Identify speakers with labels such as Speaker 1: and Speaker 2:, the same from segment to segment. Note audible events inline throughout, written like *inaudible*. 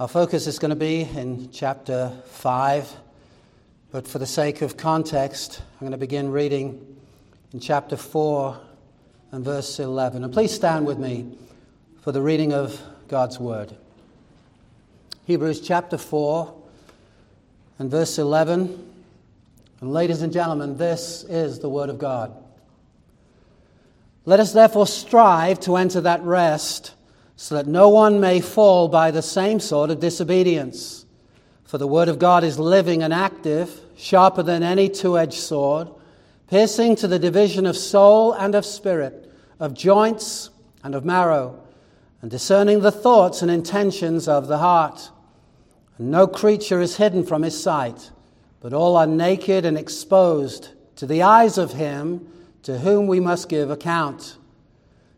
Speaker 1: Our focus is going to be in chapter 5, but for the sake of context, I'm going to begin reading in chapter 4 and verse 11. And please stand with me for the reading of God's Word. Hebrews chapter 4 and verse 11. And ladies and gentlemen, this is the Word of God. Let us therefore strive to enter that rest so that no one may fall by the same sort of disobedience. For the Word of God is living and active, sharper than any two edged sword, piercing to the division of soul and of spirit, of joints and of marrow, and discerning the thoughts and intentions of the heart. And no creature is hidden from his sight, but all are naked and exposed to the eyes of him to whom we must give account.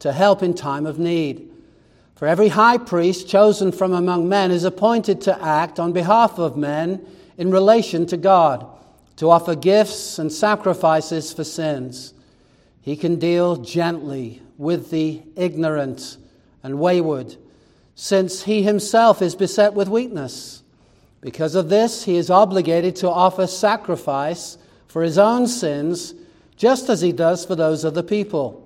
Speaker 1: to help in time of need. For every high priest chosen from among men is appointed to act on behalf of men in relation to God, to offer gifts and sacrifices for sins. He can deal gently with the ignorant and wayward, since he himself is beset with weakness. Because of this, he is obligated to offer sacrifice for his own sins, just as he does for those of the people.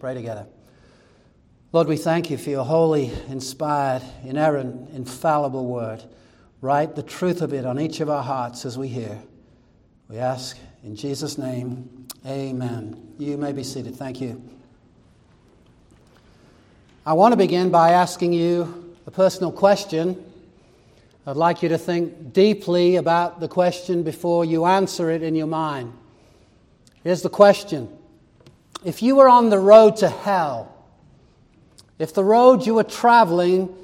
Speaker 1: Pray together. Lord, we thank you for your holy, inspired, inerrant, infallible word. Write the truth of it on each of our hearts as we hear. We ask in Jesus' name, amen. You may be seated. Thank you. I want to begin by asking you a personal question. I'd like you to think deeply about the question before you answer it in your mind. Here's the question if you were on the road to hell, if the road you were traveling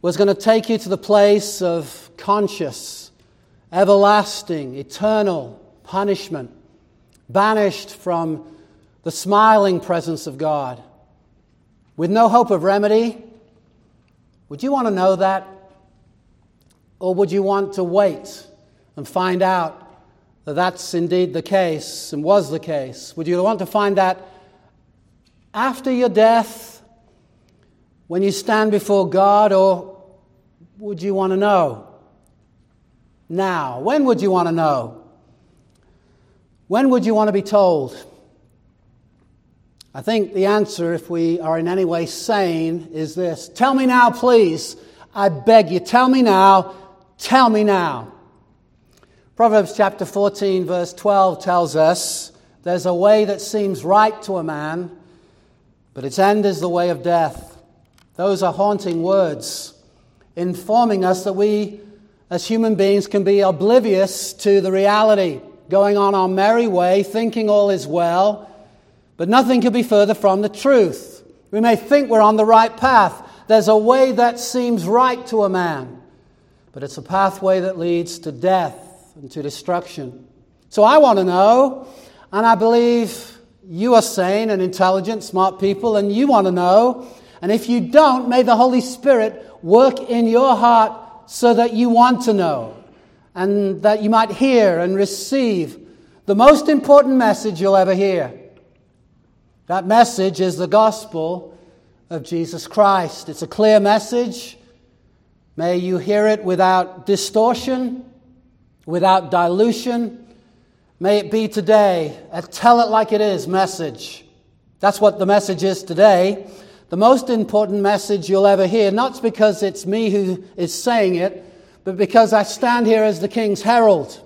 Speaker 1: was going to take you to the place of conscious, everlasting, eternal punishment, banished from the smiling presence of God, with no hope of remedy, would you want to know that? Or would you want to wait and find out that that's indeed the case and was the case? Would you want to find that after your death, when you stand before God, or would you want to know? Now, when would you want to know? When would you want to be told? I think the answer, if we are in any way sane, is this Tell me now, please. I beg you, tell me now. Tell me now. Proverbs chapter 14, verse 12 tells us there's a way that seems right to a man, but its end is the way of death. Those are haunting words, informing us that we, as human beings, can be oblivious to the reality, going on our merry way, thinking all is well, but nothing could be further from the truth. We may think we're on the right path. There's a way that seems right to a man, but it's a pathway that leads to death and to destruction. So I want to know, and I believe you are sane and intelligent, smart people, and you want to know. And if you don't, may the Holy Spirit work in your heart so that you want to know and that you might hear and receive the most important message you'll ever hear. That message is the gospel of Jesus Christ. It's a clear message. May you hear it without distortion without dilution. May it be today a tell it like it is message. That's what the message is today. the most important message you'll ever hear, not because it's me who is saying it, but because I stand here as the King's herald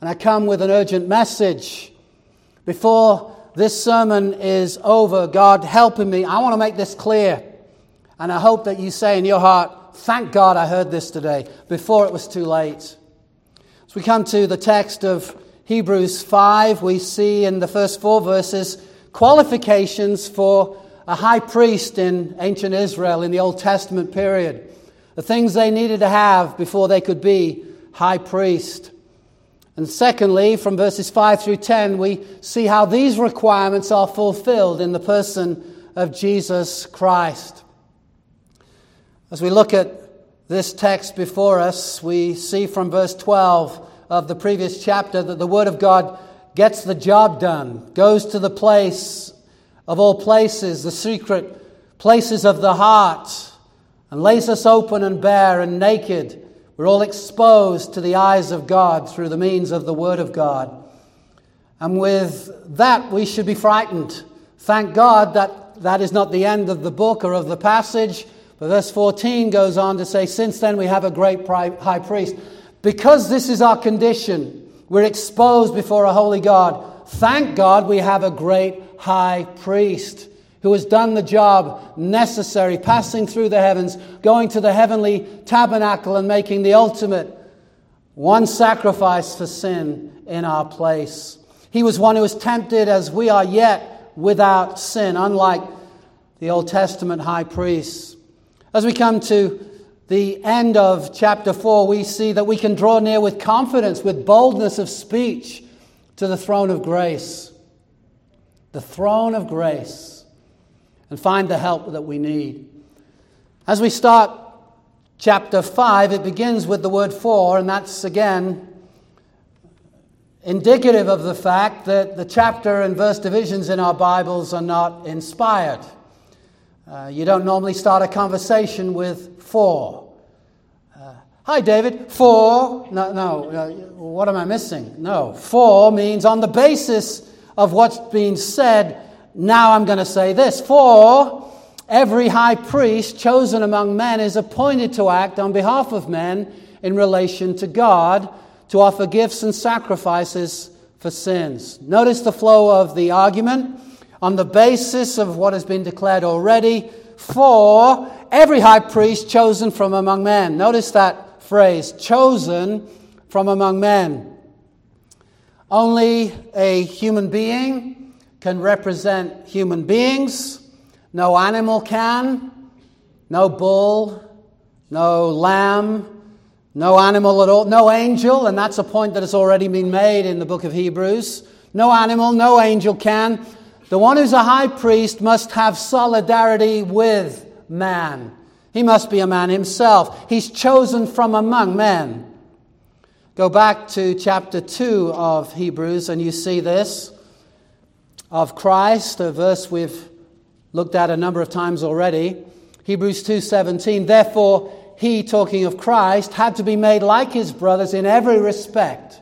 Speaker 1: and I come with an urgent message. Before this sermon is over, God helping me, I want to make this clear. And I hope that you say in your heart, Thank God I heard this today, before it was too late. As we come to the text of Hebrews 5, we see in the first four verses qualifications for a high priest in ancient Israel in the Old Testament period. The things they needed to have before they could be high priest. And secondly, from verses 5 through 10, we see how these requirements are fulfilled in the person of Jesus Christ. As we look at this text before us, we see from verse 12 of the previous chapter that the Word of God gets the job done, goes to the place of all places, the secret places of the heart, and lays us open and bare and naked. We're all exposed to the eyes of God through the means of the Word of God. And with that, we should be frightened. Thank God that that is not the end of the book or of the passage. But verse 14 goes on to say, Since then we have a great high priest. Because this is our condition, we're exposed before a holy God. Thank God we have a great high priest who has done the job necessary, passing through the heavens, going to the heavenly tabernacle and making the ultimate one sacrifice for sin in our place. He was one who was tempted as we are yet without sin, unlike the Old Testament high priests. As we come to the end of chapter 4, we see that we can draw near with confidence, with boldness of speech to the throne of grace the throne of grace, and find the help that we need. As we start chapter 5, it begins with the word for, and that's again indicative of the fact that the chapter and verse divisions in our Bibles are not inspired. Uh, you don't normally start a conversation with for. Uh, Hi, David. For. No, no. Uh, what am I missing? No. For means on the basis of what's being said, now I'm going to say this. For every high priest chosen among men is appointed to act on behalf of men in relation to God, to offer gifts and sacrifices for sins. Notice the flow of the argument on the basis of what has been declared already. For every high priest chosen from among men. Notice that phrase, chosen from among men. Only a human being can represent human beings. No animal can. No bull. No lamb. No animal at all. No angel, and that's a point that has already been made in the book of Hebrews. No animal, no angel can. The one who's a high priest must have solidarity with man. He must be a man himself. He's chosen from among men. Go back to chapter 2 of Hebrews and you see this of Christ, a verse we've looked at a number of times already. Hebrews 2:17 Therefore he talking of Christ had to be made like his brothers in every respect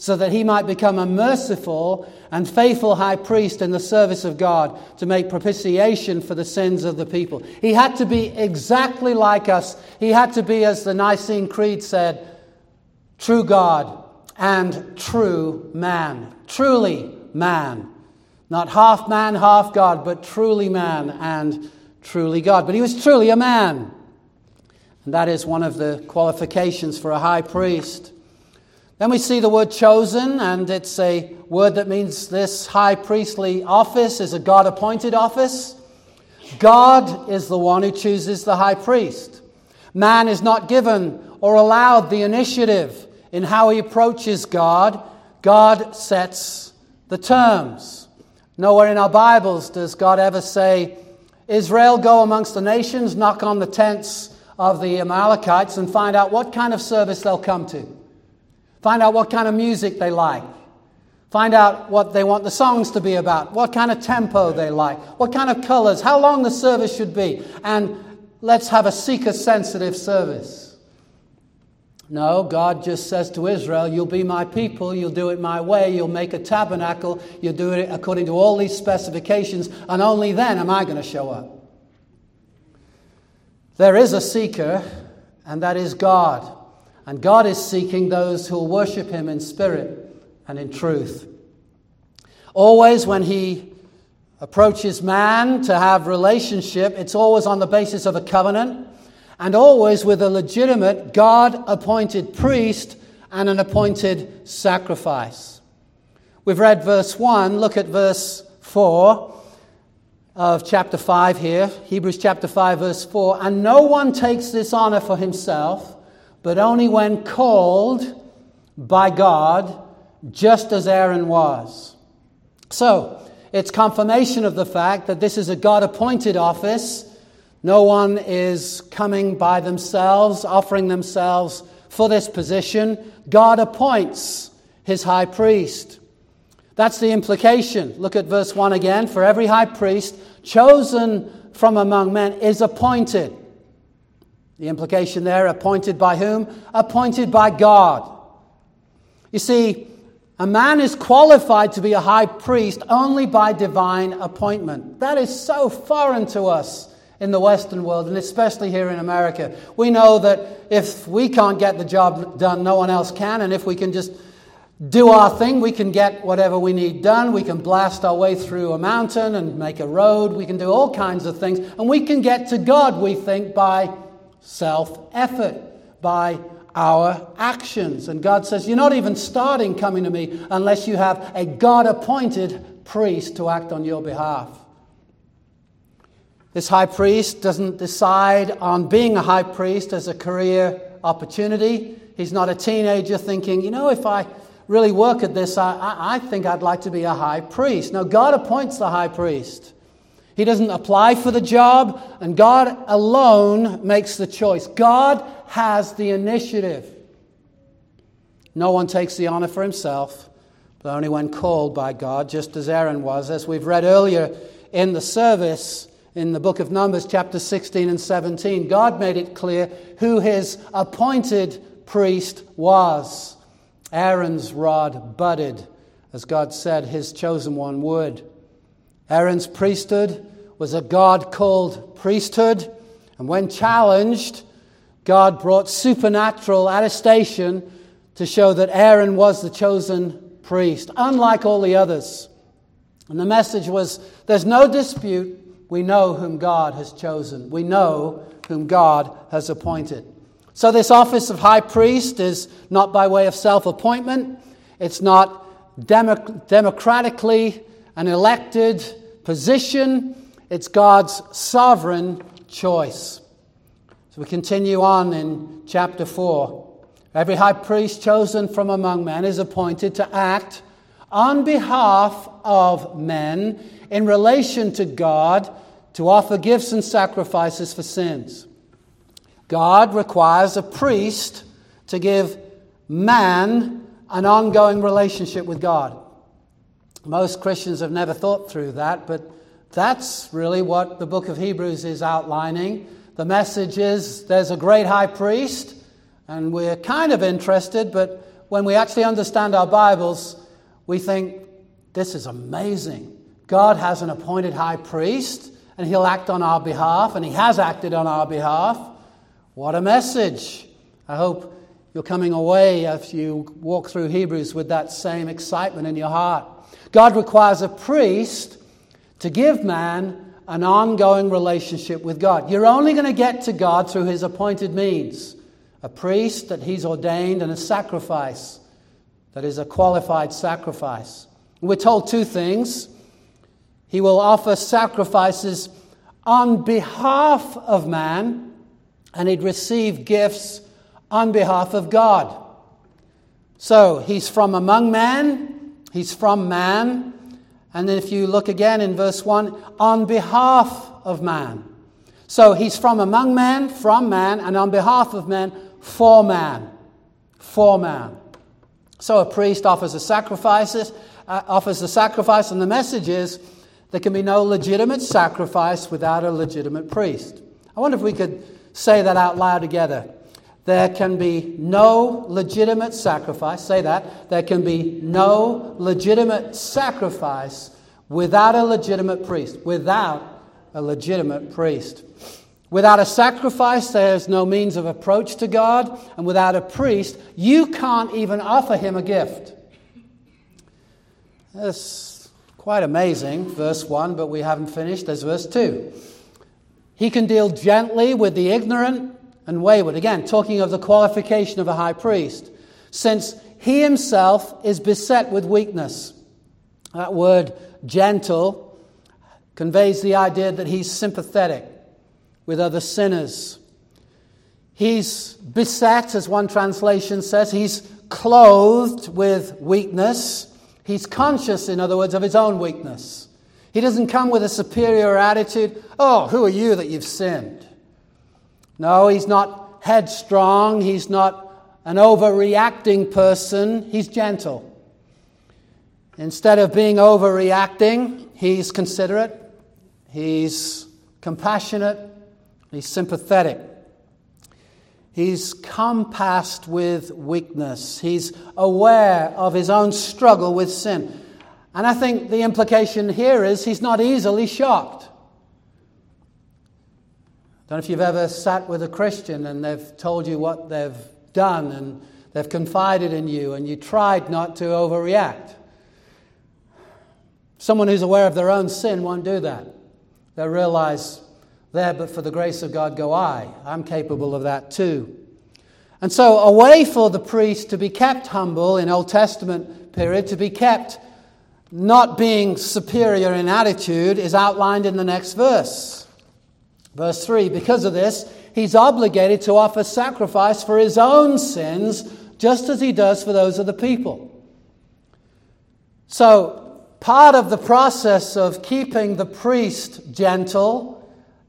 Speaker 1: so that he might become a merciful and faithful high priest in the service of God to make propitiation for the sins of the people. He had to be exactly like us. He had to be as the Nicene Creed said, true God and true man. Truly man. Not half man, half God, but truly man and truly God. But he was truly a man. And that is one of the qualifications for a high priest. Then we see the word chosen, and it's a word that means this high priestly office is a God appointed office. God is the one who chooses the high priest. Man is not given or allowed the initiative in how he approaches God, God sets the terms. Nowhere in our Bibles does God ever say, Israel, go amongst the nations, knock on the tents of the Amalekites, and find out what kind of service they'll come to. Find out what kind of music they like. Find out what they want the songs to be about, what kind of tempo they like, what kind of colors, how long the service should be, and let's have a seeker sensitive service. No, God just says to Israel, You'll be my people, you'll do it my way, you'll make a tabernacle, you'll do it according to all these specifications, and only then am I going to show up. There is a seeker, and that is God. And God is seeking those who will worship Him in spirit and in truth. Always, when He approaches man to have relationship, it's always on the basis of a covenant and always with a legitimate God appointed priest and an appointed sacrifice. We've read verse 1, look at verse 4 of chapter 5 here, Hebrews chapter 5, verse 4. And no one takes this honor for himself, but only when called by God, just as Aaron was. So, it's confirmation of the fact that this is a God appointed office. No one is coming by themselves, offering themselves for this position. God appoints his high priest. That's the implication. Look at verse 1 again. For every high priest chosen from among men is appointed. The implication there, appointed by whom? Appointed by God. You see, a man is qualified to be a high priest only by divine appointment. That is so foreign to us in the Western world, and especially here in America. We know that if we can't get the job done, no one else can, and if we can just do our thing, we can get whatever we need done. We can blast our way through a mountain and make a road. We can do all kinds of things, and we can get to God, we think, by self effort, by our actions. And God says, You're not even starting coming to me unless you have a God appointed priest to act on your behalf. This high priest doesn't decide on being a high priest as a career opportunity. He's not a teenager thinking, you know, if I really work at this, I, I, I think I'd like to be a high priest. No, God appoints the high priest. He doesn't apply for the job, and God alone makes the choice. God has the initiative. No one takes the honor for himself, but only when called by God, just as Aaron was. As we've read earlier in the service, in the book of Numbers, chapter 16 and 17, God made it clear who his appointed priest was. Aaron's rod budded, as God said his chosen one would. Aaron's priesthood was a God called priesthood, and when challenged, God brought supernatural attestation to show that Aaron was the chosen priest, unlike all the others. And the message was there's no dispute we know whom God has chosen. We know whom God has appointed. So, this office of high priest is not by way of self appointment, it's not democ- democratically an elected position, it's God's sovereign choice. So, we continue on in chapter 4. Every high priest chosen from among men is appointed to act on behalf of men in relation to God to offer gifts and sacrifices for sins. God requires a priest to give man an ongoing relationship with God. Most Christians have never thought through that, but that's really what the book of Hebrews is outlining. The message is there's a great high priest, and we're kind of interested, but when we actually understand our Bibles, we think this is amazing. God has an appointed high priest and he'll act on our behalf, and he has acted on our behalf. What a message! I hope you're coming away as you walk through Hebrews with that same excitement in your heart. God requires a priest to give man an ongoing relationship with God. You're only going to get to God through his appointed means a priest that he's ordained and a sacrifice that is a qualified sacrifice. We're told two things. He will offer sacrifices on behalf of man, and he'd receive gifts on behalf of God. So he's from among men, he's from man, and then if you look again in verse 1, on behalf of man. So he's from among men, from man, and on behalf of men, for man. For man. So a priest offers a sacrifices, uh, offers a sacrifice, and the message is there can be no legitimate sacrifice without a legitimate priest. I wonder if we could say that out loud together. There can be no legitimate sacrifice, say that. There can be no legitimate sacrifice without a legitimate priest. Without a legitimate priest. Without a sacrifice, there's no means of approach to God, and without a priest, you can't even offer him a gift. That's quite amazing, verse 1, but we haven't finished. There's verse 2. He can deal gently with the ignorant and wayward. Again, talking of the qualification of a high priest, since he himself is beset with weakness. That word gentle conveys the idea that he's sympathetic with other sinners. He's beset, as one translation says, he's clothed with weakness. He's conscious, in other words, of his own weakness. He doesn't come with a superior attitude. Oh, who are you that you've sinned? No, he's not headstrong. He's not an overreacting person. He's gentle. Instead of being overreacting, he's considerate, he's compassionate, He's sympathetic. He's compassed with weakness. He's aware of his own struggle with sin. And I think the implication here is he's not easily shocked. Don't know if you've ever sat with a Christian and they've told you what they've done and they've confided in you and you tried not to overreact. Someone who's aware of their own sin won't do that. They'll realize there, but for the grace of God go I. I'm capable of that too. And so, a way for the priest to be kept humble in Old Testament period, to be kept not being superior in attitude, is outlined in the next verse. Verse 3 Because of this, he's obligated to offer sacrifice for his own sins, just as he does for those of the people. So, part of the process of keeping the priest gentle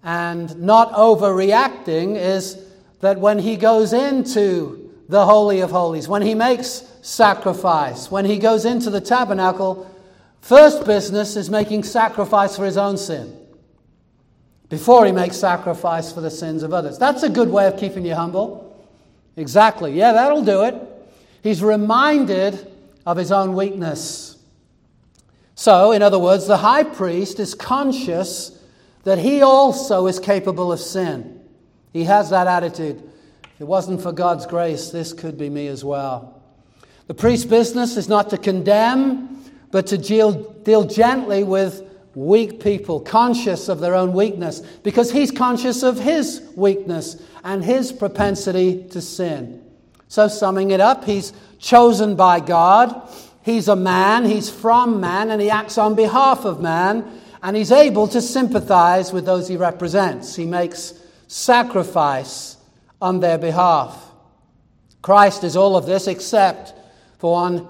Speaker 1: and not overreacting is that when he goes into the Holy of Holies, when he makes sacrifice, when he goes into the tabernacle, first business is making sacrifice for his own sin before he makes sacrifice for the sins of others. That's a good way of keeping you humble. Exactly. Yeah, that'll do it. He's reminded of his own weakness. So, in other words, the high priest is conscious that he also is capable of sin. He has that attitude. If it wasn't for God's grace, this could be me as well. The priest's business is not to condemn, but to deal, deal gently with weak people, conscious of their own weakness, because he's conscious of his weakness and his propensity to sin. So, summing it up, he's chosen by God. He's a man, he's from man, and he acts on behalf of man and he's able to sympathize with those he represents. He makes sacrifice on their behalf. Christ is all of this except for one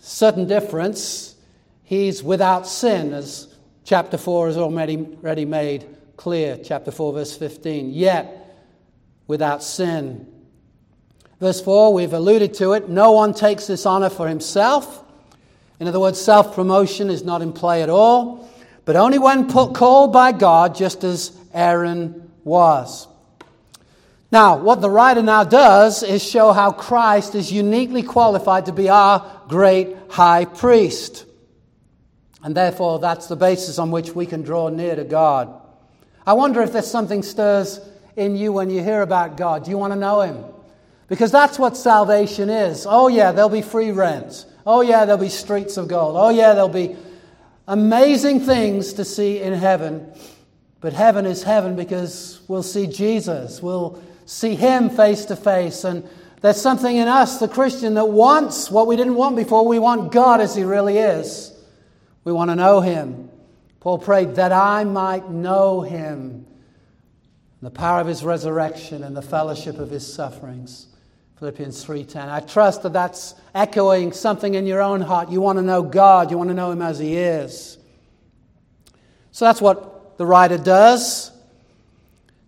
Speaker 1: certain difference. He's without sin, as chapter 4 is already, made clear. Chapter 4, verse 15. Yet, without sin. Verse 4, we've alluded to it. No one takes this honor for himself. In other words, self promotion is not in play at all but only when called by God, just as Aaron was. Now, what the writer now does is show how Christ is uniquely qualified to be our great high priest. And therefore, that's the basis on which we can draw near to God. I wonder if there's something stirs in you when you hear about God. Do you want to know Him? Because that's what salvation is. Oh, yeah, there'll be free rent. Oh, yeah, there'll be streets of gold. Oh, yeah, there'll be amazing things to see in heaven. But heaven is heaven because we'll see Jesus. We'll see Him face to face. And there's something in us, the Christian, that wants what we didn't want before. We want God as He really is. We want to know Him. Paul prayed that I might know Him, the power of His resurrection and the fellowship of His sufferings. Philippians 3:10. I trust that that's echoing something in your own heart. You want to know God, you want to know him as he is. So that's what the writer does.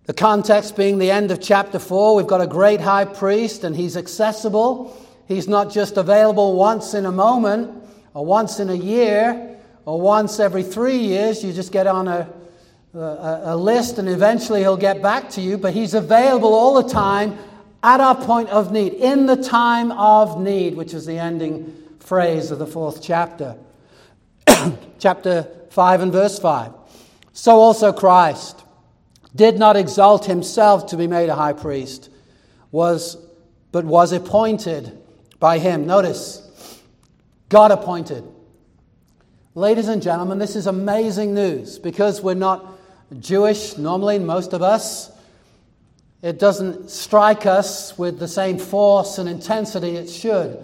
Speaker 1: The context being the end of chapter 4, we've got a great high priest and he's accessible. He's not just available once in a moment or once in a year or once every 3 years. You just get on a a, a, list and eventually he'll get back to you, but he's available all the time at our point of need, in the time of need, which is the ending phrase of the fourth chapter. *coughs* chapter 5 and verse 5. So also Christ did not exalt himself to be made a high priest, was, but was appointed by him. Notice, God appointed. Ladies and gentlemen, this is amazing news because we're not Jewish normally, most of us. It doesn't strike us with the same force and intensity it should.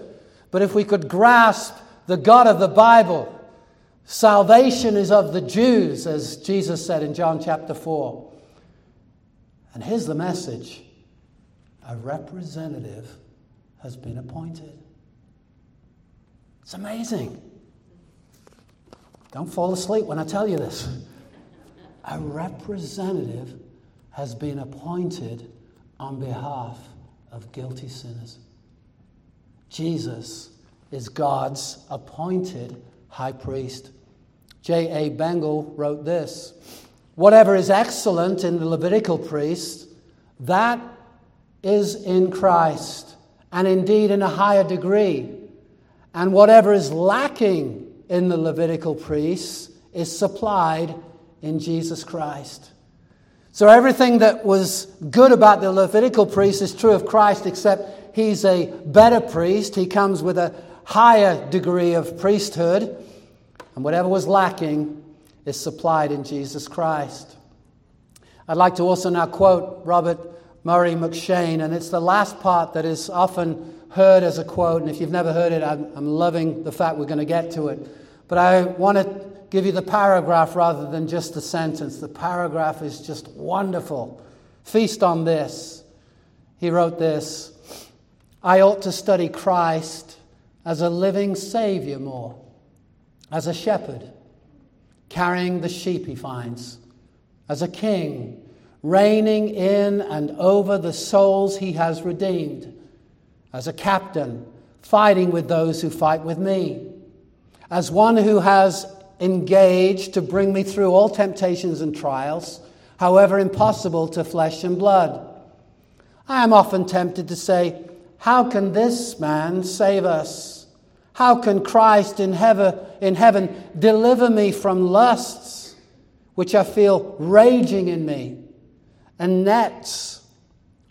Speaker 1: But if we could grasp the God of the Bible, salvation is of the Jews, as Jesus said in John chapter 4. And here's the message a representative has been appointed. It's amazing. Don't fall asleep when I tell you this. A representative has been appointed on behalf of guilty sinners. Jesus is God's appointed high priest. J.A. Bengel wrote this Whatever is excellent in the Levitical priest, that is in Christ, and indeed in a higher degree. And whatever is lacking in the Levitical priests is supplied in Jesus Christ. So everything that was good about the Levitical priest is true of Christ, except he's a better priest. He comes with a higher degree of priesthood. And whatever was lacking is supplied in Jesus Christ. I'd like to also now quote Robert Murray M'Cheyne, and it's the last part that is often heard as a quote. And if you've never heard it, I'm, I'm loving the fact we're going to get to it. But I want to give you the paragraph rather than just the sentence. The paragraph is just wonderful. Feast on this. He wrote this I ought to study Christ as a living Savior more, as a shepherd carrying the sheep he finds, as a king, reigning in and over the souls he has redeemed, as a captain, fighting with those who fight with me, as one who has engaged to bring me through all temptations and trials, however impossible to flesh and blood. I am often tempted to say, How can this man save us? How can Christ in heaven, in heaven deliver me from lusts which I feel raging in me and nets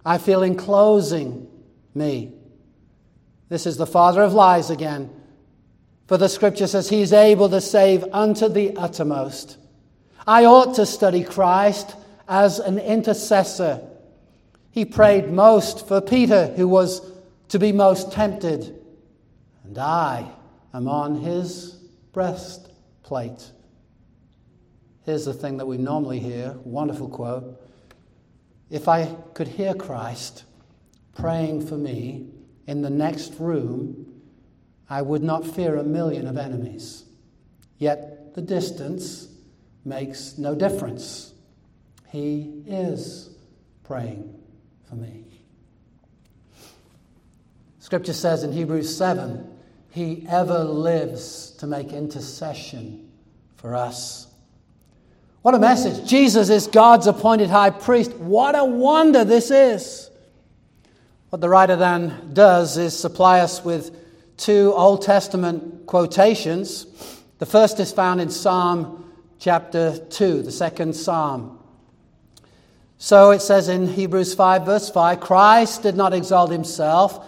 Speaker 1: I feel enclosing me? This is the father of lies again. For the scripture says he is able to save unto the uttermost. I ought to study Christ as an intercessor. He prayed most for Peter, who was to be most tempted and I am on his breastplate. Here's the thing that we normally hear wonderful quote. If I could hear Christ praying for me in the next room, I would not fear a million of enemies. Yet the distance makes no difference. He is praying for me. Scripture says in Hebrews 7 he ever lives to make intercession for us. What a message. Jesus is God's appointed high priest. What a wonder this is. What the writer then does is supply us with two Old Testament quotations. The first is found in Psalm chapter 2, the second Psalm. So it says in Hebrews 5, verse 5 Christ did not exalt himself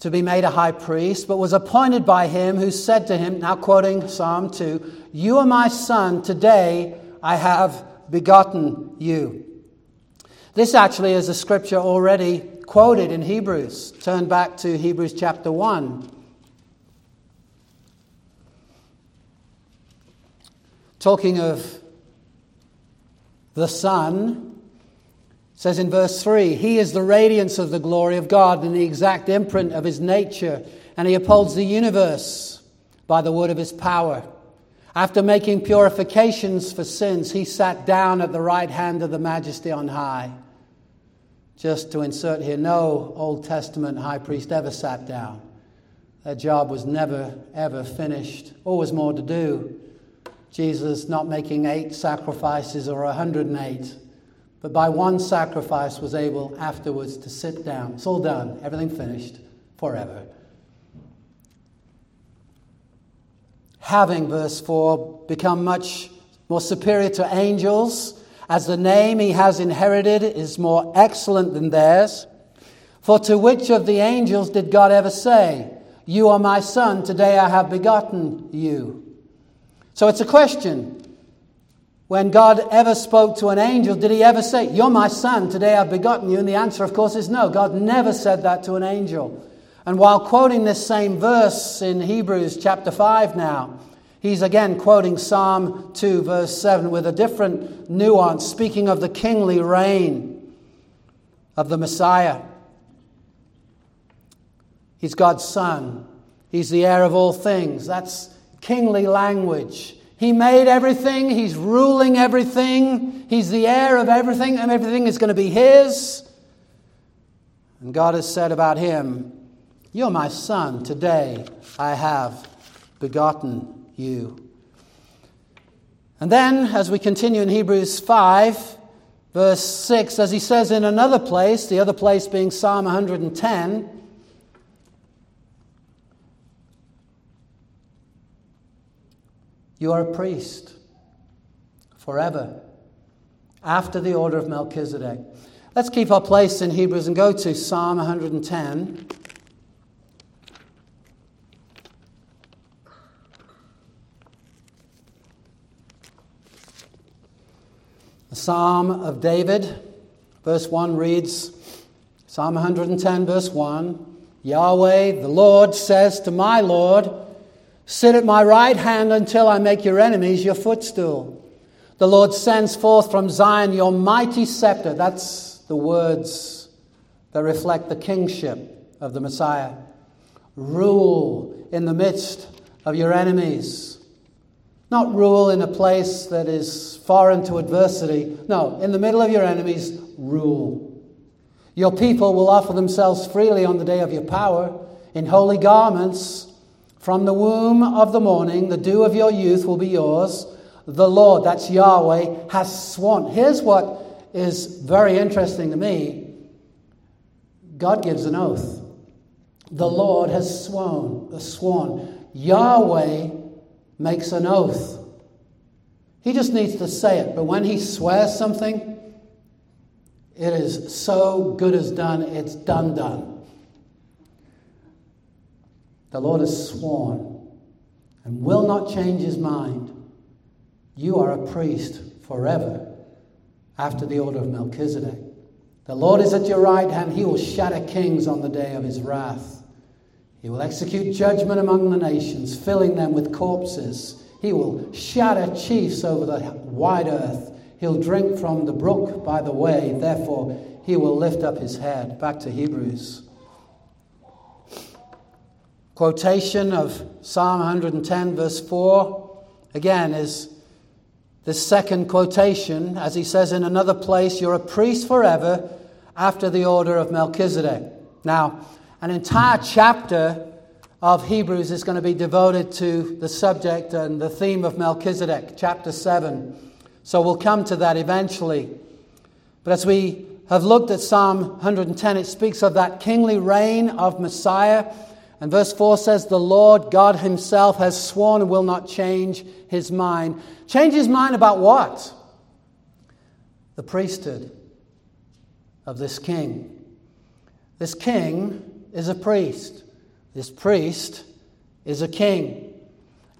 Speaker 1: to be made a high priest, but was appointed by him who said to him, now quoting Psalm 2, You are my son, today I have begotten you. This actually is a scripture already quoted in Hebrews. Turn back to Hebrews chapter 1. Talking of the Son, says in verse 3 He is the radiance of the glory of God and the exact imprint of his nature, and he upholds the universe by the word of his power. After making purifications for sins, he sat down at the right hand of the majesty on high. Just to insert here, no Old Testament high priest ever sat down. Their job was never, ever finished. Always more to do. Jesus not making eight sacrifices or 108 but by one sacrifice was able afterwards to sit down. It's all done, everything finished, forever. Having, verse 4, become much more superior to angels, as the name he has inherited is more excellent than theirs. For to which of the angels did God ever say, You are my son, today I have begotten you? So it's a question. When God ever spoke to an angel, did he ever say, You're my son, today I've begotten you? And the answer, of course, is no. God never said that to an angel. And while quoting this same verse in Hebrews chapter 5 now, he's again quoting Psalm 2, verse 7, with a different nuance, speaking of the kingly reign of the Messiah. He's God's son, he's the heir of all things. That's kingly language. He made everything. He's ruling everything. He's the heir of everything, and everything is going to be His. And God has said about him, You're my son. Today I have begotten you. And then, as we continue in Hebrews 5, verse 6, as he says in another place, the other place being Psalm 110, You are a priest forever, after the order of Melchizedek. Let's keep our place in Hebrews and go to Psalm 110. Psalm of David, verse 1 reads Psalm 110, verse 1 Yahweh, the Lord, says to my Lord, Sit at my right hand until I make your enemies your footstool. The Lord sends forth from Zion your mighty scepter. That's the words that reflect the kingship of the Messiah. Rule in the midst of your enemies. Not rule in a place that is foreign to adversity. No, in the middle of your enemies, rule. Your people will offer themselves freely on the day of your power in holy garments from the womb of the morning, the dew of your youth will be yours. The Lord, that's Yahweh, has sworn. Here's what is very interesting to me God gives an oath. The Lord has sworn, sworn. Yahweh makes an oath. He just needs to say it, but when he swears something, it is so good as done, it's done, done. The Lord has sworn and will not change his mind. You are a priest forever after the order of Melchizedek. The Lord is at your right hand. He will shatter kings on the day of his wrath. He will execute judgment among the nations, filling them with corpses. He will shatter chiefs over the wide earth. He'll drink from the brook by the way. Therefore, he will lift up his head. Back to Hebrews quotation of Psalm 110, verse 4, again, is the second quotation, as he says in another place, You're a priest forever after the order of Melchizedek. Now, an entire chapter of Hebrews is going to be devoted to the subject and the theme of Melchizedek, chapter 7. So we'll come to that eventually. But as we have looked at Psalm 110, it speaks of that kingly reign of Messiah and verse 4 says, The Lord God Himself has sworn and will not change His mind. Change His mind about what? The priesthood of this king. This king is a priest. This priest is a king.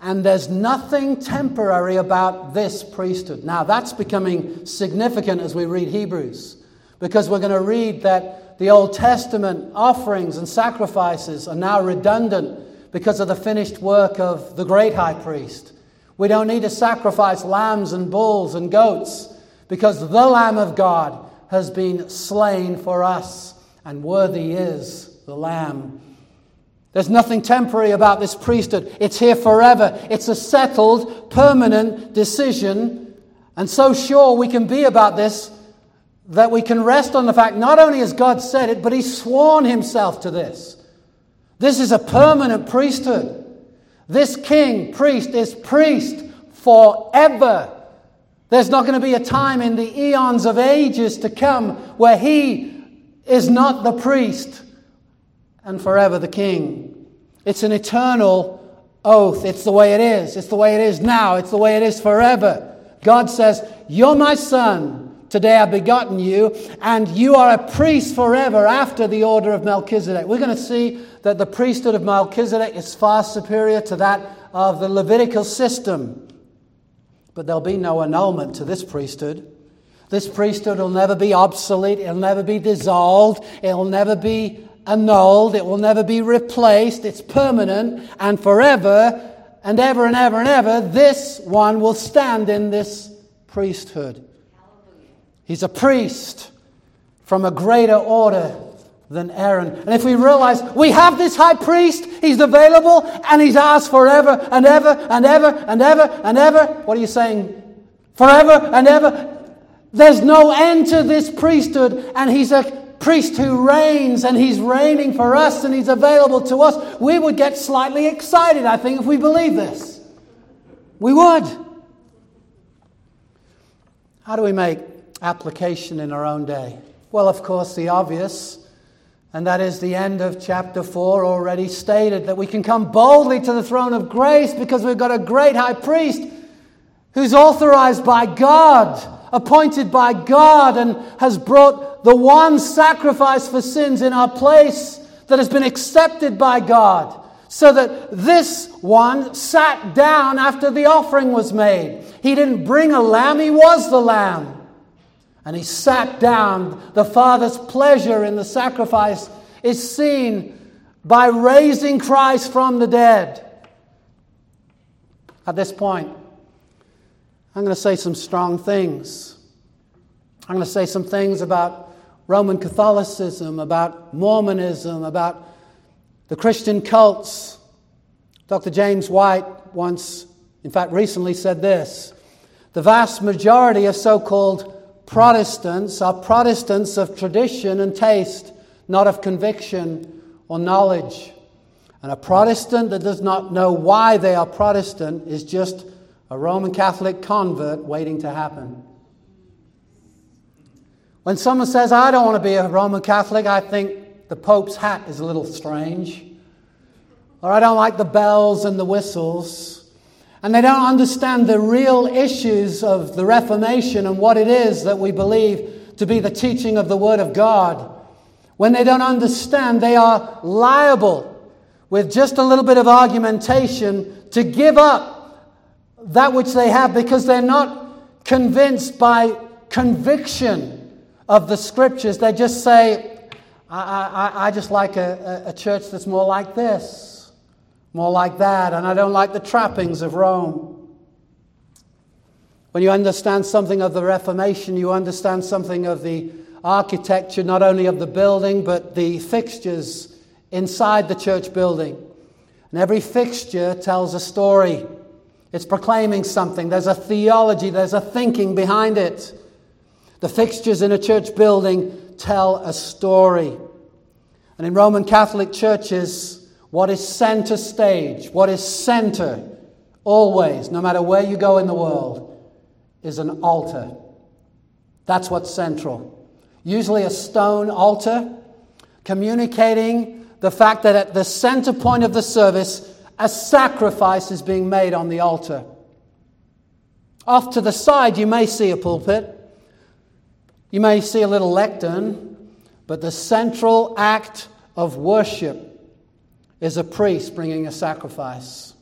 Speaker 1: And there's nothing temporary about this priesthood. Now, that's becoming significant as we read Hebrews, because we're going to read that the Old Testament offerings and sacrifices are now redundant because of the finished work of the great high priest. We don't need to sacrifice lambs and bulls and goats because the Lamb of God has been slain for us, and worthy is the Lamb. There's nothing temporary about this priesthood. It's here forever. It's a settled, permanent decision. And so sure we can be about this that we can rest on the fact not only has God said it, but He's sworn Himself to this. This is a permanent priesthood. This king, priest, is priest forever. There's not going to be a time in the eons of ages to come where he is not the priest and forever the king. It's an eternal oath. It's the way it is. It's the way it is now. It's the way it is forever. God says, You're my son. Today I've begotten you, and you are a priest forever after the order of Melchizedek. We're going to see that the priesthood of Melchizedek is far superior to that of the Levitical system. But there'll be no annulment to this priesthood. This priesthood will never be obsolete, it'll never be dissolved, it'll never be annulled, it will never be replaced. It's permanent and forever and ever and ever and ever. This one will stand in this priesthood. He's a priest from a greater order than Aaron. And if we realize we have this high priest, he's available and he's ours forever and ever and ever and ever and ever. What are you saying? Forever and ever. There's no end to this priesthood, and he's a priest who reigns and he's reigning for us and he's available to us. We would get slightly excited, I think, if we believe this. We would. How do we make application in our own day? Well, of course, the obvious, and that is the end of chapter 4 already stated that we can come boldly to the throne of grace because we've got a great high priest who's authorized by God, appointed by God, and has brought the one sacrifice for sins in our place that has been accepted by God. So that this one sat down after the offering was made. He didn't bring a lamb, he was the lamb. And he sat down. The Father's pleasure in the sacrifice is seen by raising Christ from the dead. At this point, I'm going to say some strong things. I'm going to say some things about Roman Catholicism, about Mormonism, about the Christian cults. Dr. James White once, in fact, recently said this The vast majority of so called Protestants are Protestants of tradition and taste, not of conviction or knowledge. And a Protestant that does not know why they are Protestant is just a Roman Catholic convert waiting to happen. When someone says, I don't want to be a Roman Catholic, I think the Pope's hat is a little strange. Or I don't like the bells and the whistles. And they don't understand the real issues of the Reformation and what it is that we believe to be the teaching of the Word of God, when they don't understand, they are liable with just a little bit of argumentation to give up that which they have because they're not convinced by conviction of the Scriptures. They just say, I, I, I just like a, a church that's more like this more like that, and I don't like the trappings of Rome. When you understand something of the Reformation, you understand something of the architecture, not only of the building, but the fixtures inside the church building. And every fixture tells a story. It's proclaiming something. There's a theology, there's a thinking behind it. The fixtures in a church building tell a story. And in Roman Catholic churches, what is center stage, what is center always, no matter where you go in the world, is an altar. That's what's central. Usually a stone altar, communicating the fact that at the center point of the service, a sacrifice is being made on the altar. Off to the side, you may see a pulpit, you may see a little lectern, but the central act of worship is a priest bringing a sacrifice.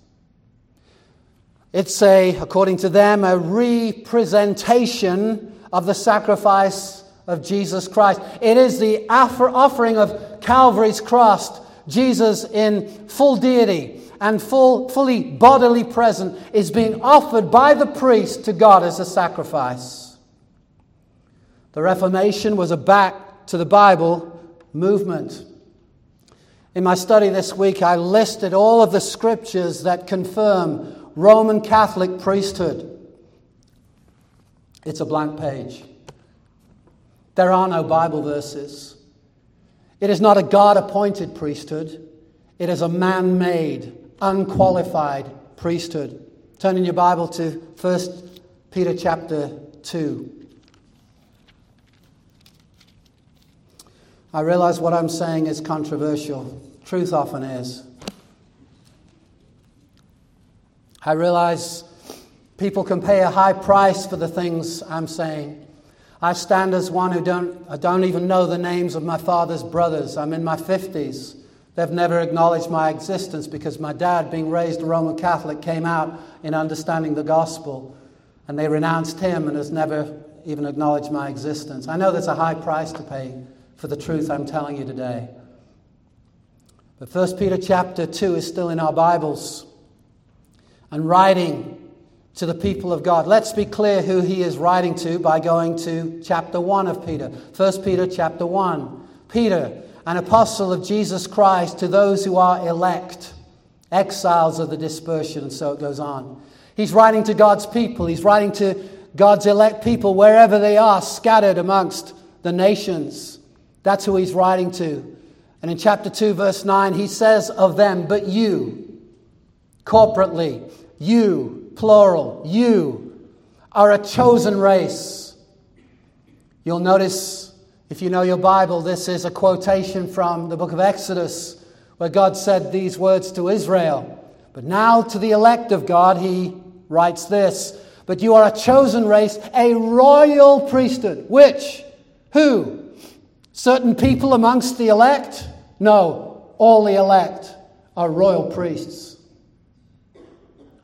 Speaker 1: It's a, according to them, a representation of the sacrifice of Jesus Christ. It is the offering of Calvary's cross. Jesus, in full deity and full, fully bodily present, is being offered by the priest to God as a sacrifice. The Reformation was a back to the Bible movement. In my study this week, I listed all of the scriptures that confirm Roman Catholic priesthood. It's a blank page. There are no Bible verses. It is not a God appointed priesthood, it is a man made, unqualified priesthood. Turn in your Bible to 1 Peter chapter 2. I realize what I'm saying is controversial. Truth often is. I realize People can pay a high price for the things I'm saying. I stand as one who don't, I don't even know the names of my father's brothers. I'm in my 50s. They've never acknowledged my existence because my dad, being raised a Roman Catholic, came out in understanding the gospel and they renounced him and has never even acknowledged my existence. I know there's a high price to pay for the truth I'm telling you today. But 1 Peter chapter 2 is still in our Bibles and writing to the people of God. Let's be clear who he is writing to by going to chapter 1 of Peter. 1 Peter chapter 1. Peter, an apostle of Jesus Christ to those who are elect, exiles of the dispersion, and so it goes on. He's writing to God's people. He's writing to God's elect people wherever they are, scattered amongst the nations. That's who he's writing to. And in chapter 2, verse 9, he says of them, But you, corporately, you, plural, you are a chosen race. You'll notice, if you know your Bible, this is a quotation from the book of Exodus, where God said these words to Israel. But now to the elect of God, he writes this But you are a chosen race, a royal priesthood. Which? Who? Certain people amongst the elect? No, all the elect are royal priests.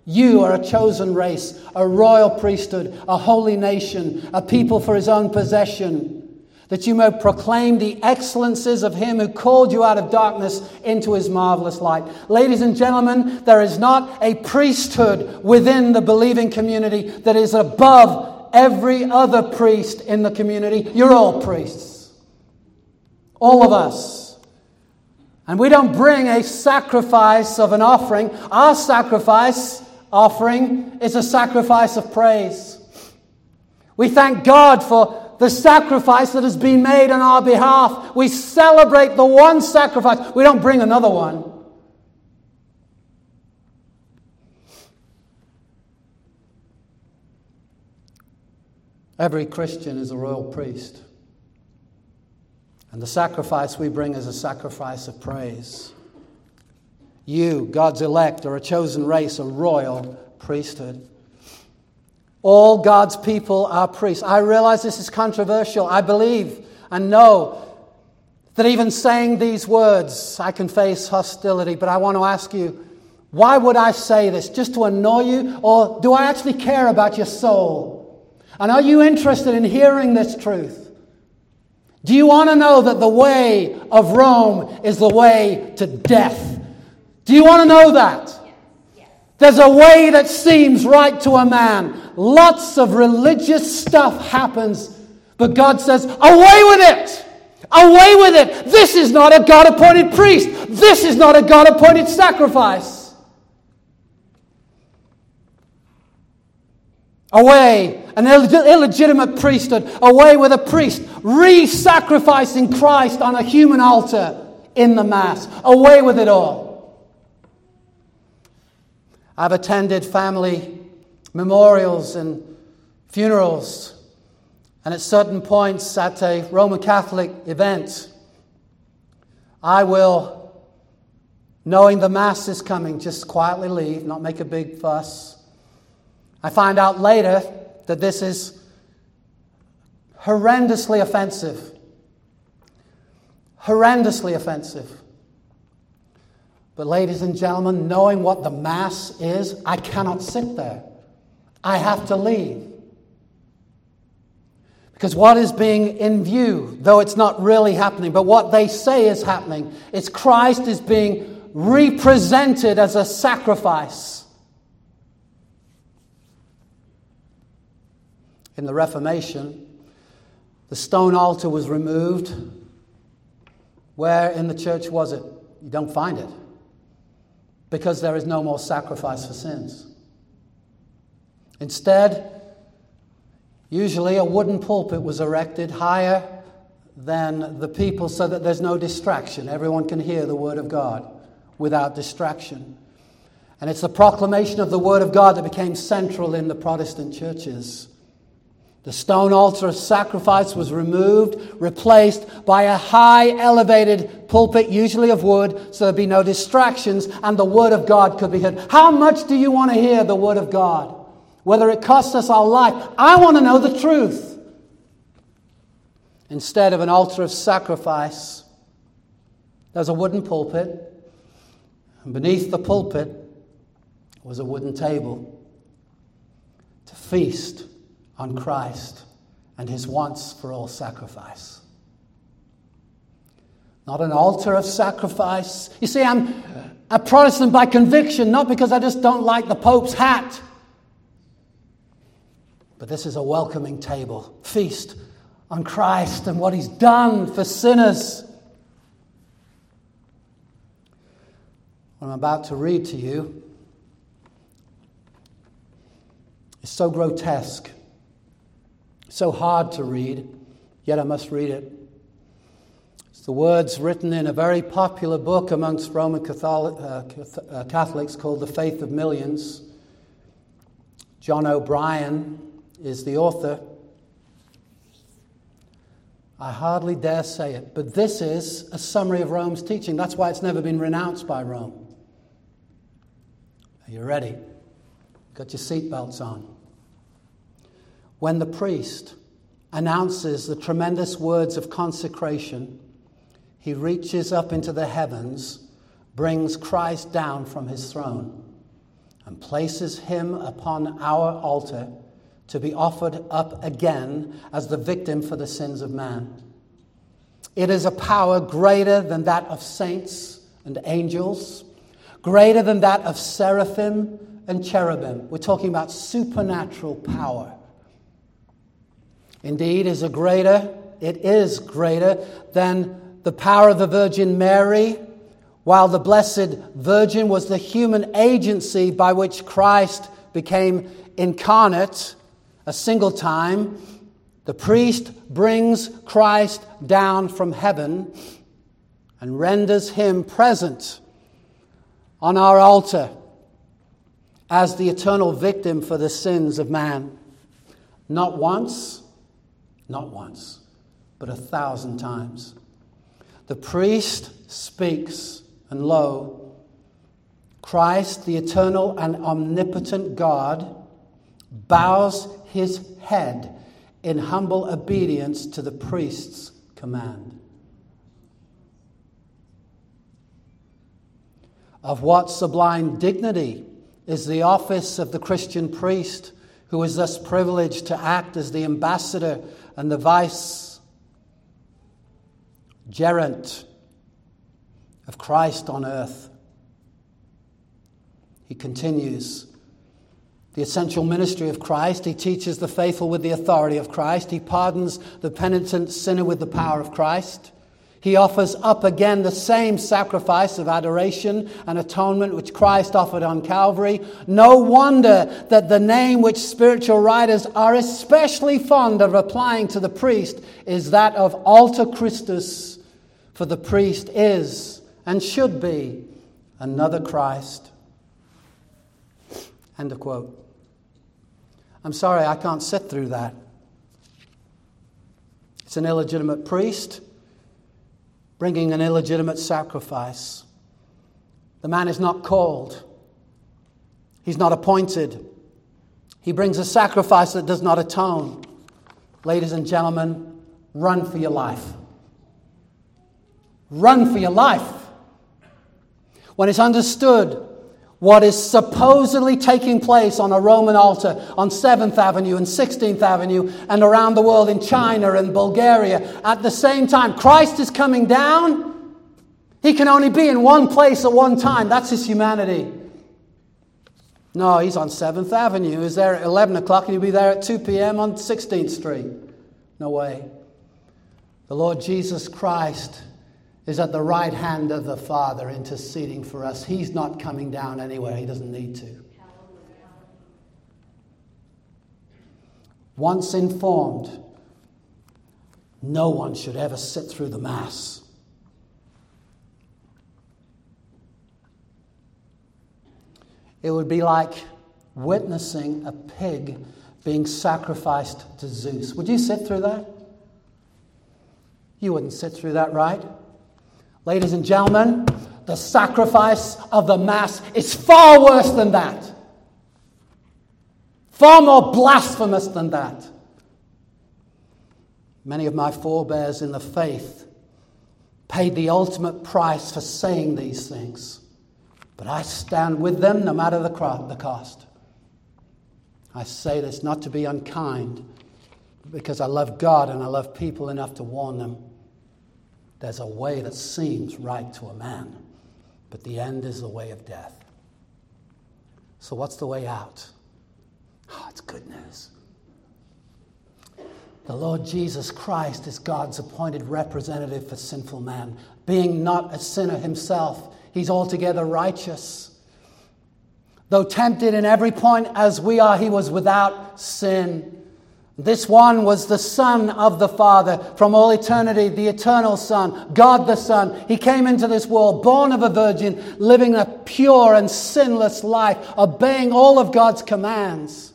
Speaker 1: You are a chosen race, a royal priesthood, a holy nation, a people for his own possession, that you may proclaim the excellences of him who called you out of darkness into his marvelous light. Ladies and gentlemen, there is not a priesthood within the believing community that is above every other priest in the community. You're all priests. All of us. And we don't bring a sacrifice of an offering. Our sacrifice offering is a sacrifice of praise. We thank God for the sacrifice that has been made on our behalf. We celebrate the one sacrifice. We don't bring another one. Every Christian is a royal priest. And the sacrifice we bring is a sacrifice of praise. You, God's elect, are a chosen race, a royal priesthood. All God's people are priests. I realize this is controversial. I believe and know that even saying these words, I can face hostility, but I want to ask you, why would I say this? Just to annoy you? Or do I actually care about your soul? And are you interested in hearing this truth? Do you want to know that the way of Rome is the way to death? Do you want to know that? There's a way that seems right to a man. Lots of religious stuff happens, but God says, Away with it! Away with it! This is not a God appointed priest. This is not a God appointed sacrifice. Away, an illegitimate priesthood. Away with a priest re sacrificing Christ on a human altar in the Mass. Away with it all. I've attended family memorials and funerals, and at certain points at a Roman Catholic event, I will, knowing the Mass is coming, just quietly leave, not make a big fuss. I find out later that this is horrendously offensive. Horrendously offensive. But, ladies and gentlemen, knowing what the Mass is, I cannot sit there. I have to leave. Because what is being in view, though it's not really happening, but what they say is happening, is Christ is being represented as a sacrifice. In the Reformation, the stone altar was removed. Where in the church was it? You don't find it because there is no more sacrifice for sins. Instead, usually a wooden pulpit was erected higher than the people so that there's no distraction. Everyone can hear the Word of God without distraction. And it's the proclamation of the Word of God that became central in the Protestant churches. The stone altar of sacrifice was removed, replaced by a high elevated pulpit, usually of wood, so there'd be no distractions and the Word of God could be heard. How much do you want to hear the Word of God? whether it costs us our life. I want to know the truth. Instead of an altar of sacrifice, there's a wooden pulpit, and beneath the pulpit was a wooden table to feast on Christ and his once for all sacrifice. Not an altar of sacrifice. You see, I'm a Protestant by conviction, not because I just don't like the Pope's hat. But this is a welcoming table, feast on Christ and what he's done for sinners. What I'm about to read to you is so grotesque, so hard to read, yet I must read it. It's the words written in a very popular book amongst Roman Catholic, uh, uh, Catholics called The Faith of Millions. John O'Brien is the author. I hardly dare say it, but this is a summary of Rome's teaching. That's why it's never been renounced by Rome. Are you ready? Got your seatbelts on. When the priest announces the tremendous words of consecration, he reaches up into the heavens, brings Christ down from his throne, and places him upon our altar to be offered up again as the victim for the sins of man. It is a power greater than that of saints and angels, greater than that of seraphim and cherubim. We're talking about supernatural power. Indeed, is a greater, it is greater than the power of the Virgin Mary, while the Blessed Virgin was the human agency by which Christ became incarnate a single time, the priest brings Christ down from heaven and renders him present on our altar as the eternal victim for the sins of man. Not once, not once, but a thousand times. The priest speaks, and lo, Christ, the eternal and omnipotent God, bows his head in humble obedience to the priest's command. Of what sublime dignity is the office of the Christian priest, who is thus privileged to act as the ambassador and the vice gerent of Christ on earth. He continues the essential ministry of Christ. He teaches the faithful with the authority of Christ. He pardons the penitent sinner with the power of Christ. He offers up again the same sacrifice of adoration and atonement which Christ offered on Calvary. No wonder that the name which spiritual writers are especially fond of applying to the priest is that of alter Christus for the priest is and should be another Christ. End of quote. I'm sorry, I can't sit through that. It's an illegitimate priest bringing an illegitimate sacrifice. The man is not called, he's not appointed. He brings a sacrifice that does not atone. Ladies and gentlemen, run for your life. Run for your life. When it's understood what is supposedly taking place on a Roman altar on 7th Avenue and 16th Avenue and around the world in China and Bulgaria, at the same time, Christ is coming down. He can only be in one place at one time. That's his humanity. No, he's on 7th Avenue. He's there at 11 o'clock and he'll be there at 2 p.m. on 16th Street. No way. The Lord Jesus Christ is at the right hand of the Father interceding for us. He's not coming down anywhere, he doesn't need to. Once informed, no one should ever sit through the Mass. It would be like witnessing a pig being sacrificed to Zeus. Would you sit through that? You wouldn't sit through that, right? Ladies and gentlemen, the sacrifice of the Mass is far worse than that. far more blasphemous than that. Many of my forebears in the faith paid the ultimate price for saying these things, but I stand with them no matter the cost. I say this not to be unkind, because I love God and I love people enough to warn them. There's a way that seems right to a man, but the end is the way of death. So, what's the way out? Oh, it's good news. The Lord Jesus Christ is God's appointed representative for sinful man. Being not a sinner himself, he's altogether righteous. Though tempted in every point as we are, he was without sin. This one was the Son of the Father from all eternity, the eternal Son, God the Son. He came into this world, born of a virgin, living a pure and sinless life, obeying all of God's commands.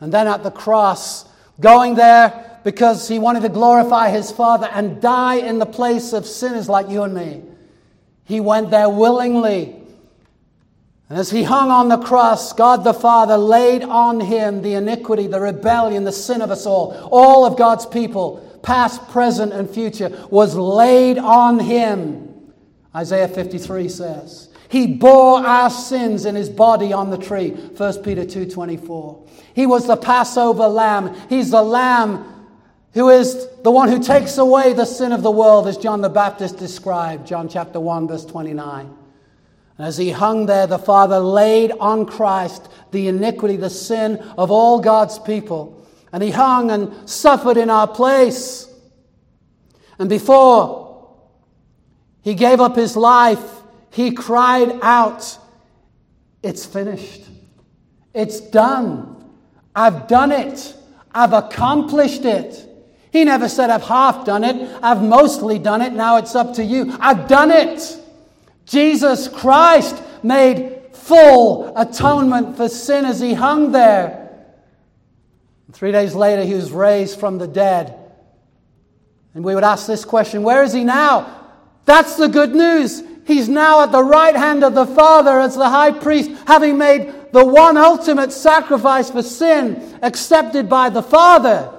Speaker 1: And then at the cross, going there because he wanted to glorify his Father and die in the place of sinners like you and me. He went there willingly and as he hung on the cross, God the Father laid on him the iniquity, the rebellion, the sin of us all. All of God's people, past, present, and future, was laid on him. Isaiah 53 says. He bore our sins in his body on the tree. 1 Peter 2:24. He was the Passover lamb. He's the lamb who is the one who takes away the sin of the world as John the Baptist described, John chapter 1 verse 29. As he hung there, the Father laid on Christ the iniquity, the sin of all God's people. And he hung and suffered in our place. And before he gave up his life, he cried out, It's finished. It's done. I've done it. I've accomplished it. He never said, I've half done it. I've mostly done it. Now it's up to you. I've done it. Jesus Christ made full atonement for sin as he hung there. Three days later, he was raised from the dead. And we would ask this question where is he now? That's the good news. He's now at the right hand of the Father as the high priest, having made the one ultimate sacrifice for sin accepted by the Father.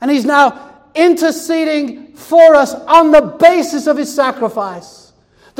Speaker 1: And he's now interceding for us on the basis of his sacrifice.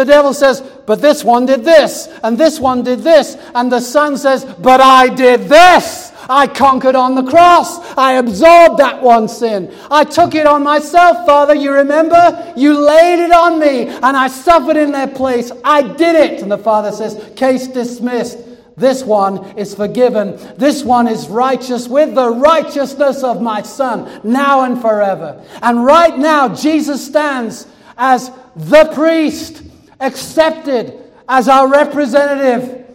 Speaker 1: The devil says, But this one did this, and this one did this. And the son says, But I did this. I conquered on the cross. I absorbed that one sin. I took it on myself, Father. You remember? You laid it on me, and I suffered in their place. I did it. And the Father says, Case dismissed. This one is forgiven. This one is righteous with the righteousness of my Son, now and forever. And right now, Jesus stands as the priest accepted as our representative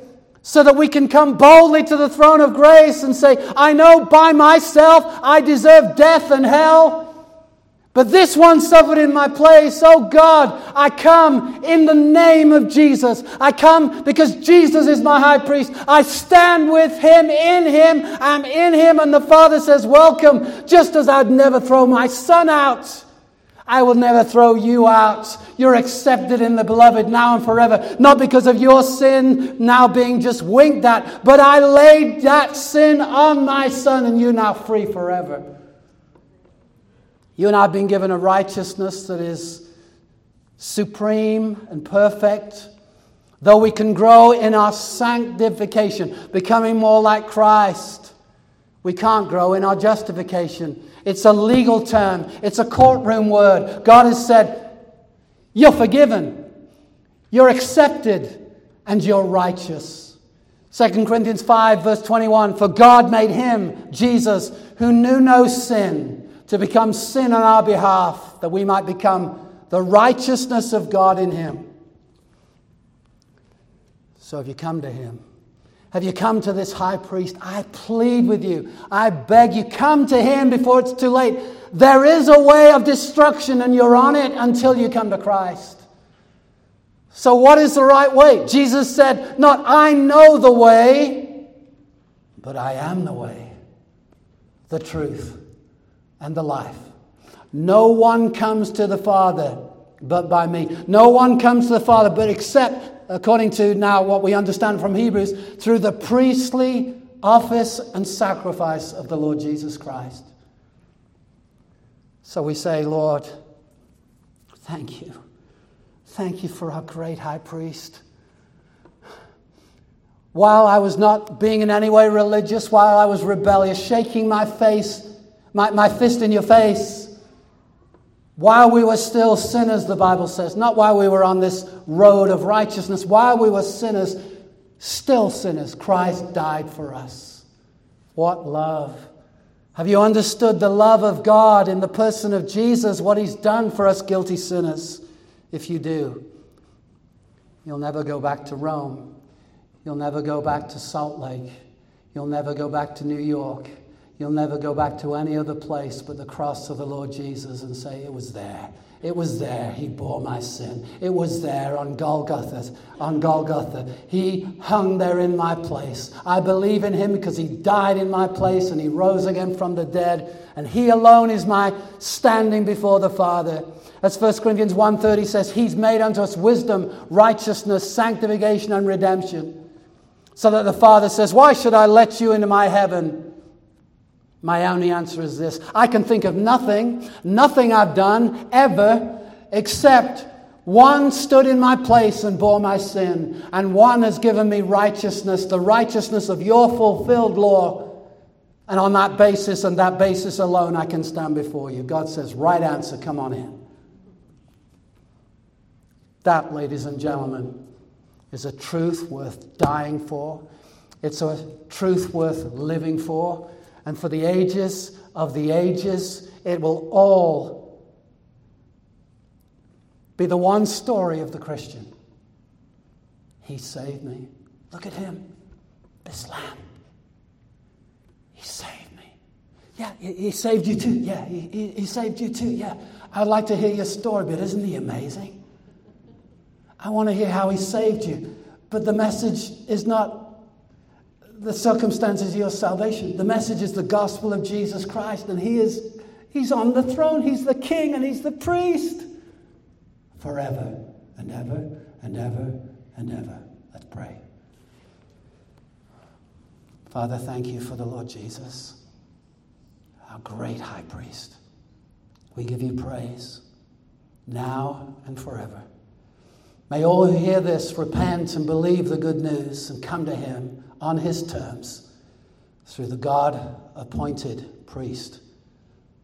Speaker 1: so that we can come boldly to the throne of grace and say, I know by myself I deserve death and hell. But this one suffered in my place. Oh God, I come in the name of Jesus. I come because Jesus is my high priest. I stand with him, in him, I'm in him. And the Father says, Welcome, just as I'd never throw my son out. I will never throw you out. You're accepted in the beloved now and forever. Not because of your sin now being just winked at, but I laid that sin on my son and you're now free forever. You and I have been given a righteousness that is supreme and perfect. Though we can grow in our sanctification, becoming more like Christ, we can't grow in our justification. It's a legal term, it's a courtroom word. God has said, You're forgiven, you're accepted, and you're righteous. 2 Corinthians 5, verse 21 For God made him, Jesus, who knew no sin, to become sin on our behalf, that we might become the righteousness of God in him. So if you come to him, have you come to this high priest? I plead with you. I beg you, come to him before it's too late. There is a way of destruction, and you're on it until you come to Christ. So, what is the right way? Jesus said, Not I know the way, but I am the way, the truth, and the life. No one comes to the Father but by me. No one comes to the Father but except according to now what we understand from Hebrews, through the priestly office and sacrifice of the Lord Jesus Christ. So we say, Lord, thank you. Thank you for our great high priest. While I was not being in any way religious, while I was rebellious, shaking my face, my, my fist in your face, while we were still sinners, the Bible says, not while we were on this road of righteousness, while we were sinners, still sinners, Christ died for us. What love! Have you understood the love of God in the person of Jesus, what he's done for us guilty sinners? If you do, you'll never go back to Rome. You'll never go back to Salt Lake. You'll never go back to New York. You'll never go back to any other place but the cross of the Lord Jesus and say, It was there. It was there. He bore my sin. It was there on Golgotha. On Golgotha. He hung there in my place. I believe in him because he died in my place and he rose again from the dead. And he alone is my standing before the Father. As 1 Corinthians 1.30 says, He's made unto us wisdom, righteousness, sanctification, and redemption. So that the Father says, Why should I let you into my heaven? My only answer is this I can think of nothing, nothing I've done ever, except one stood in my place and bore my sin, and one has given me righteousness, the righteousness of your fulfilled law. And on that basis and that basis alone, I can stand before you. God says, Right answer, come on in. That, ladies and gentlemen, is a truth worth dying for. It's a truth worth living for and for the ages of the ages, it will all be the one story of the Christian. He saved me. Look at him, this lamb. He saved me. Yeah, he, he saved you too. Yeah, he, he, he saved you too. Yeah. I'd like to hear your story, but isn't he amazing? I want to hear how he saved you. But the message is not the circumstances of your salvation. The message is the gospel of Jesus Christ, and He is He's on the throne, He's the King, and He's the priest forever and ever and ever and ever. Let's pray. Father, thank you for the Lord Jesus, our great high priest. We give you praise now and forever. May all who hear this repent and believe the good news and come to him on his terms through the God appointed priest,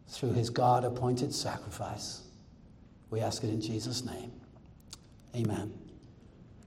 Speaker 1: through his God appointed sacrifice. We ask it in Jesus' name. Amen.